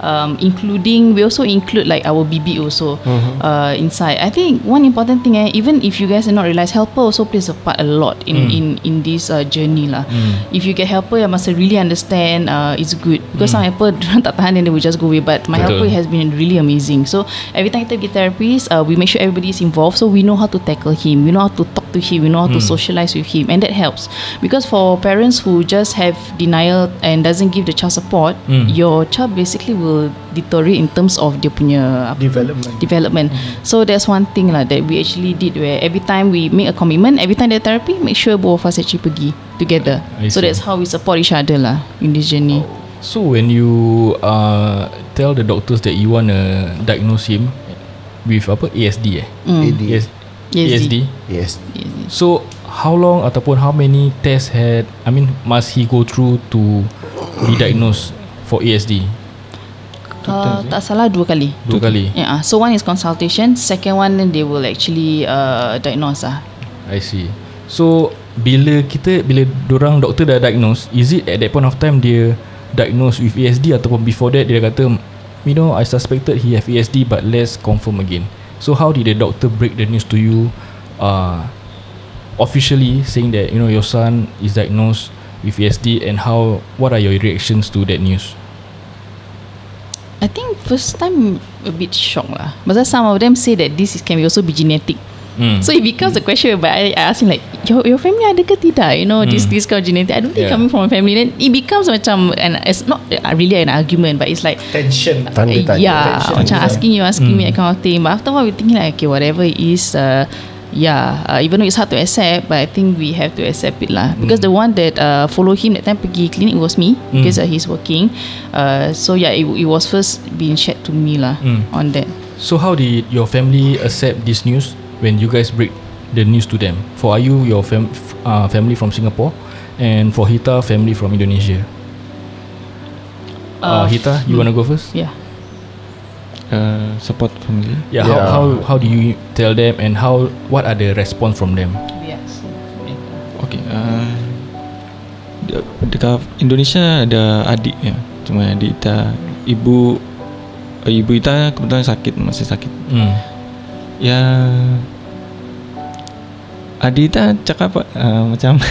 Speaker 4: Um, including we also include like our BB also
Speaker 2: Mm-hmm.
Speaker 4: uh, inside. I think one important thing, eh, even if you guys are not realize, helper also plays a part a lot in
Speaker 2: Mm.
Speaker 4: in in this uh, journey lah. If you get helper, you must really understand uh, it's good because some helper tak tahan and they will just go away. But my
Speaker 1: Mm. Betul.
Speaker 4: helper has been really amazing. So every time kita pergi therapist, uh, we make sure everybody is involved, so we know how to tackle him, we know how to talk to him, we know how to socialize with him, and that helps. Because for parents who just have denial and doesn't give the child support,
Speaker 1: Mm.
Speaker 4: your child basically will deteriorate in terms of dia punya
Speaker 3: Development.
Speaker 4: development. So that's one thing lah that we actually did where every time we make a commitment, every time there's therapy, make sure both of us actually pergi together.
Speaker 1: I
Speaker 4: So
Speaker 1: see.
Speaker 4: that's how we support each other lah in this journey.
Speaker 1: So when you uh, tell the doctors that you want to diagnose him with apa ASD eh?
Speaker 4: Mm.
Speaker 2: AD.
Speaker 4: ASD.
Speaker 1: ASD.
Speaker 2: Yes.
Speaker 1: So how long ataupun how many tests had I mean must he go through to be diagnosed for ASD?
Speaker 4: Uh, tak salah dua kali.
Speaker 1: Dua kali.
Speaker 4: Yeah, so one is consultation, second one they will actually uh, diagnose lah.
Speaker 1: I see. So bila kita bila orang doktor dah diagnose, is it at that point of time dia diagnose with ASD ataupun before that dia kata you know I suspected he have ASD but let's confirm again. So how did the doctor break the news to you uh, officially saying that you know your son is diagnosed with ASD and how what are your reactions to that news?
Speaker 4: I think first time a bit shocked lah. But some of them say that this is, can be also be genetic.
Speaker 1: Hmm.
Speaker 4: So it becomes a question whereby I, I ask him like your your family ada ke tidak? You know this this kind of genetic. I don't think
Speaker 1: Yeah.
Speaker 4: coming from a family. Then it becomes macam an it's not really an argument, but it's like
Speaker 3: Tension.
Speaker 2: Tanda
Speaker 4: Uh,
Speaker 2: tanya.
Speaker 4: yeah,
Speaker 3: Tension
Speaker 4: macam asking you, asking me that kind of thing. But after while we thinking like, okay, whatever it is, uh, yeah, uh, even though it's hard to accept, but I think we have to accept it lah. Because the one that uh, follow him that time pergi clinic was me because uh, he's working. Uh, so yeah, it, it was first being shared to me lah
Speaker 1: Mm.
Speaker 4: on that.
Speaker 1: So how did your family accept this news when you guys break the news to them? For Ayu, your fam- uh, family from Singapore, and for Hita, family from Indonesia. Uh,
Speaker 4: Uh,
Speaker 1: Hita, you wanna go first?
Speaker 4: Yeah.
Speaker 5: Uh, support family.
Speaker 1: Yeah.
Speaker 2: Yeah.
Speaker 1: How, how how do you tell them and how what are the response from them?
Speaker 5: Okay. Uh, de- dekat Indonesia ada adik ya. Cuma adik kita ibu uh, ibu kita kebetulan sakit masih sakit.
Speaker 1: Hmm.
Speaker 5: Ya adik kita cakap uh, macam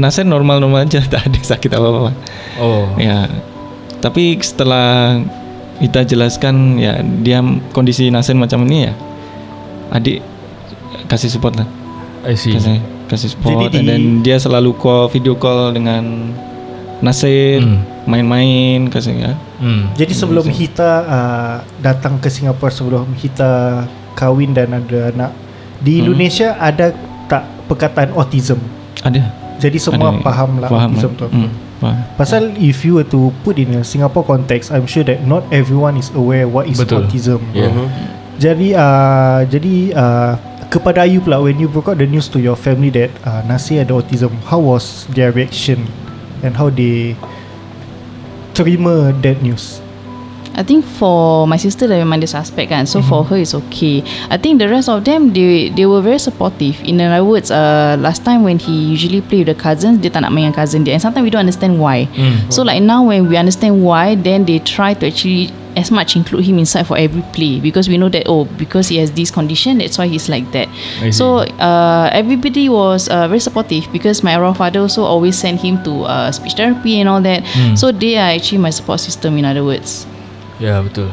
Speaker 5: Nasir normal-normal aja tak ada sakit apa-apa.
Speaker 1: Oh.
Speaker 5: Ya. Tapi setelah kita jelaskan ya dia kondisi Nasir macam ini ya. Adik kasih support lah.
Speaker 1: I see.
Speaker 5: Kasih kasih support
Speaker 3: Jadi
Speaker 5: then dia selalu call video call dengan Nasir
Speaker 1: Hmm.
Speaker 5: main-main kasih ya.
Speaker 1: Hmm.
Speaker 3: Jadi sebelum Hita uh, datang ke Singapura sebelum Hita kahwin dan ada anak di Indonesia ada tak perkataan autism?
Speaker 5: Ada.
Speaker 3: Jadi semua
Speaker 5: Ada.
Speaker 3: faham lah
Speaker 5: Faham
Speaker 3: autism
Speaker 5: lah.
Speaker 3: tu.
Speaker 5: Hmm.
Speaker 3: Pasal if you were to put in a Singapore context, I'm sure that not everyone is aware what is
Speaker 1: Betul.
Speaker 3: autism.
Speaker 1: Yeah.
Speaker 3: Jadi uh, jadi uh, kepada Ayu pula when you broke out the news to your family that uh, Nasir ada autism, how was their reaction and how they terima that news?
Speaker 4: I think for my sister dah memang dia suspect kan So for her it's okay. I think the rest of them They they were very supportive. In other words uh, Last time when he usually play with the cousins Dia tak nak main dengan cousin dia. And sometimes we don't understand why.
Speaker 1: Mm.
Speaker 4: So like now when we understand why Then they try to actually As much include him inside for every play. Because we know that Oh because he has this condition That's why he's like that.
Speaker 1: I.
Speaker 4: So uh, everybody was uh, very supportive Because my royal father also always send him to uh, Speech therapy and all that.
Speaker 1: Mm.
Speaker 4: So they are actually my support system In other words
Speaker 1: Yeah, betul.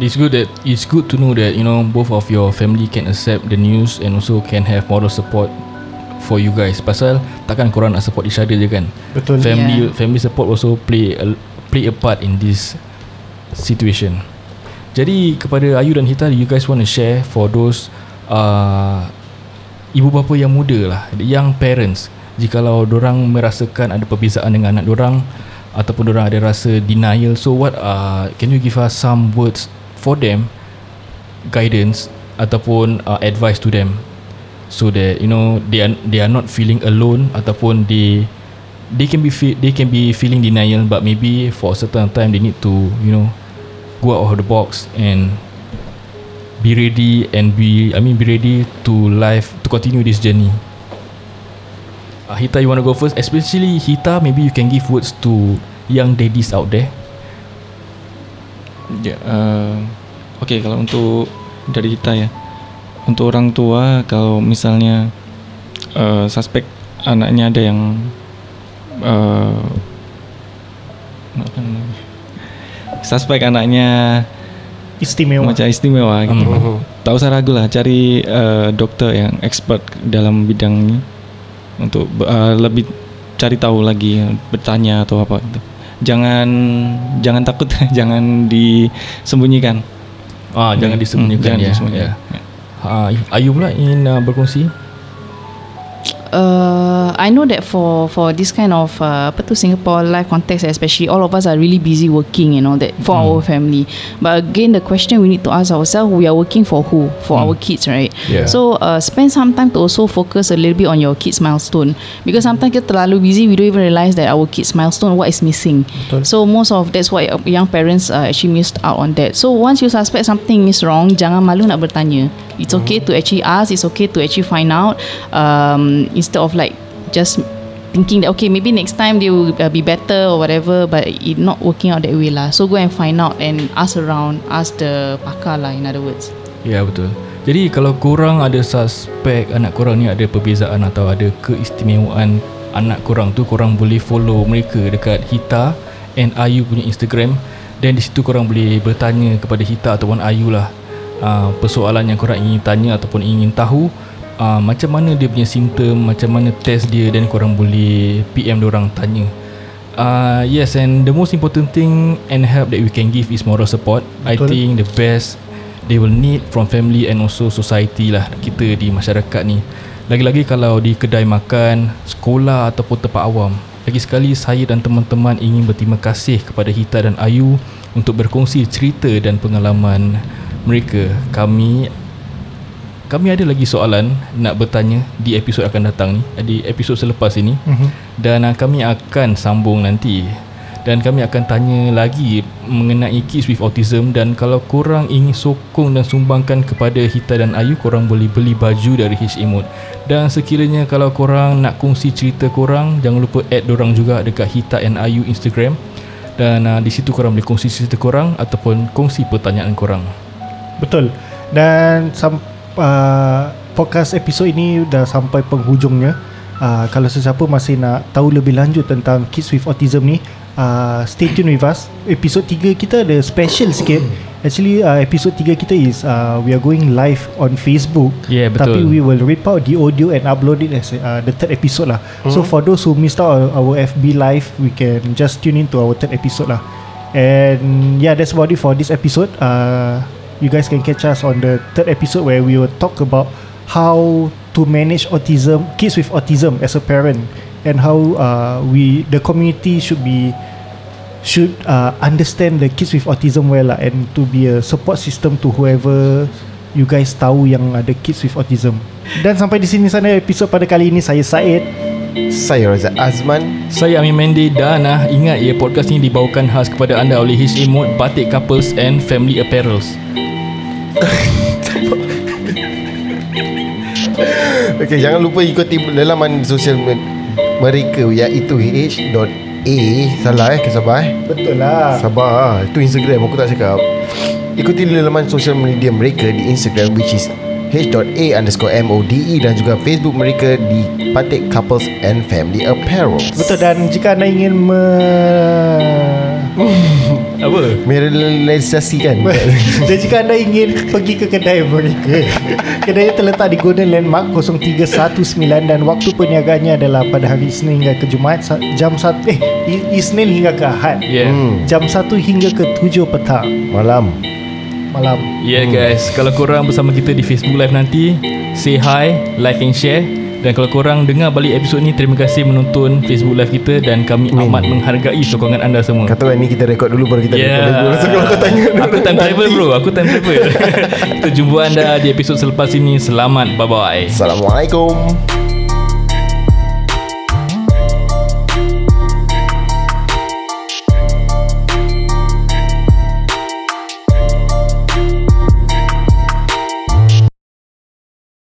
Speaker 1: It's good that it's good to know that you know both of your family can accept the news and also can have moral support for you guys. Pasal takkan korang nak support each other je kan?
Speaker 3: Betul.
Speaker 1: Family
Speaker 4: Yeah.
Speaker 1: family support also play a, play a part in this situation. Jadi kepada Ayu dan Hita, you guys want to share for those uh, ibu bapa yang muda lah, the young parents. Jikalau orang merasakan ada perbezaan dengan anak orang ataupun orang ada rasa denial, so what uh, can you give us some words for them, guidance ataupun uh, advice to them, so that you know they are they are not feeling alone ataupun they they can be they can be feeling denial, but maybe for a certain time they need to you know go out of the box and be ready and be I mean be ready to life to continue this journey. Uh, Hita, you want to go first? Especially Hita, maybe you can give words to young daddies out there.
Speaker 5: Ya, uh, Okey kalau untuk dari kita ya, untuk orang tua kalau misalnya uh, suspek anaknya ada yang uh, suspek anaknya
Speaker 3: Istimewa.
Speaker 5: macam istimewa gitu.
Speaker 2: Mhm.
Speaker 5: Tak usah ragu lah cari uh, doktor yang expert dalam bidang ini untuk uh, lebih cari tahu lagi bertanya atau apa gitu. Jangan jangan takut jangan disembunyikan.
Speaker 1: Ah, jangan
Speaker 5: Hmm,
Speaker 1: disembunyikan
Speaker 5: jangan
Speaker 1: ya.
Speaker 5: disembunyikan.
Speaker 1: ya. Ah, Ayu pula ingin uh, berkongsi.
Speaker 4: Uh, I know that for for this kind of uh, apa tu Singapore life context especially all of us are really busy working and all that for our family. But again the question we need to ask ourselves we are working for who? For our kids, right?
Speaker 1: Yeah.
Speaker 4: So uh, spend some time to also focus a little bit on your kids milestone because sometimes kita terlalu busy we don't even realize that our kids milestone what is missing.
Speaker 3: Betul.
Speaker 4: So most of that's why young parents uh, actually missed out on that. So once you suspect something is wrong, jangan malu nak bertanya. It's okay to actually ask. It's okay to actually find out. Um, instead of like just thinking that okay maybe next time they will uh, be better or whatever, but it not working out that way lah. So go and find out and ask around, ask the pakar lah. In other words.
Speaker 1: Ya betul. Jadi kalau korang ada suspek anak korang ni ada perbezaan atau ada keistimewaan anak korang tu korang boleh follow mereka dekat Hita and Ayu punya Instagram dan di situ korang boleh bertanya kepada Hita ataupun Ayu lah uh, persoalan yang korang ingin tanya ataupun ingin tahu uh, macam mana dia punya simptom, macam mana test dia dan korang boleh PM orang tanya. Uh, yes and the most important thing and help that we can give is moral support. I
Speaker 3: Betul.
Speaker 1: think the best they will need from family and also society lah kita di masyarakat ni. Lagi-lagi kalau di kedai makan, sekolah ataupun tempat awam. Lagi sekali saya dan teman-teman ingin berterima kasih kepada Hita dan Ayu untuk berkongsi cerita dan pengalaman mereka. Kami kami ada lagi soalan nak bertanya di episod akan datang ni, di episod selepas ini.
Speaker 3: Mhm.
Speaker 1: Dan uh, kami akan sambung nanti dan kami akan tanya lagi mengenai kids with autism dan kalau korang ingin sokong dan sumbangkan kepada Hita dan Ayu korang boleh beli baju dari H Emote dan sekiranya kalau korang nak kongsi cerita korang jangan lupa add dorang juga dekat Hita and Ayu Instagram dan uh, di situ korang boleh kongsi cerita korang ataupun kongsi pertanyaan korang
Speaker 3: Betul. Dan sam, uh, podcast episod ini dah sampai penghujungnya. Uh, kalau sesiapa masih nak tahu lebih lanjut tentang kids with autism ni, uh, stay tune with us. Episod 3 kita ada special sikit. Actually uh, episod 3 kita is uh, we are going live on Facebook.
Speaker 1: Yeah, betul.
Speaker 3: Tapi we will rip out the audio and upload it as uh, the third episode lah. So for those who missed out our, our FB live, we can just tune in to our third episode lah. And yeah, that's about it for this episode. Uh, you guys can catch us on the third episode where we will talk about how to manage autism, kids with autism as a parent, and how uh, we the community should be should uh, understand the kids with autism well lah, and to be a support system to whoever you guys tahu yang ada kids with autism. Dan sampai di sini sana episod pada kali ini saya Said.
Speaker 2: Saya Razak Azman
Speaker 1: Saya Amin Mendy dan ah, ingat ya podcast ini dibawakan khas kepada anda oleh H Emote Batik Couples and Family Apparels.
Speaker 2: Okay jangan lupa ikuti laman sosial me- mereka iaitu h.a Salah eh? Sabar eh?
Speaker 3: Betul lah.
Speaker 2: Sabar Itu Instagram aku tak cakap. Ikuti laman sosial media mereka di Instagram which is h.a underscore M-O-D-E dan juga Facebook mereka di Patek Couples and Family Apparel.
Speaker 3: Betul dan jika anda ingin me
Speaker 1: Apa?
Speaker 2: Merealisasikan.
Speaker 3: Dan jika anda ingin pergi ke kedai mereka Kedai terletak di Golden Landmark 0319 Dan waktu perniagaannya adalah pada hari Isnin hingga ke Jumaat sa- Jam 1 Eh Isnin hingga ke Ahad.
Speaker 1: Yeah.
Speaker 2: hmm,
Speaker 3: Jam 1 hingga ke 7 petang.
Speaker 2: Malam
Speaker 3: Malam
Speaker 1: Yeah guys, kalau korang bersama kita di Facebook Live nanti, say hi, like and share. Dan kalau korang dengar balik episod ni, terima kasih menonton Facebook Live kita dan kami
Speaker 2: Hmm.
Speaker 1: amat menghargai sokongan anda semua.
Speaker 2: Kata ni kita rekod dulu baru kita
Speaker 1: Yeah.
Speaker 2: rekod So kalau kau tanya
Speaker 1: Aku time travel bro, aku time travel. Kita jumpa anda di episod selepas ini. Selamat, bye bye.
Speaker 2: Assalamualaikum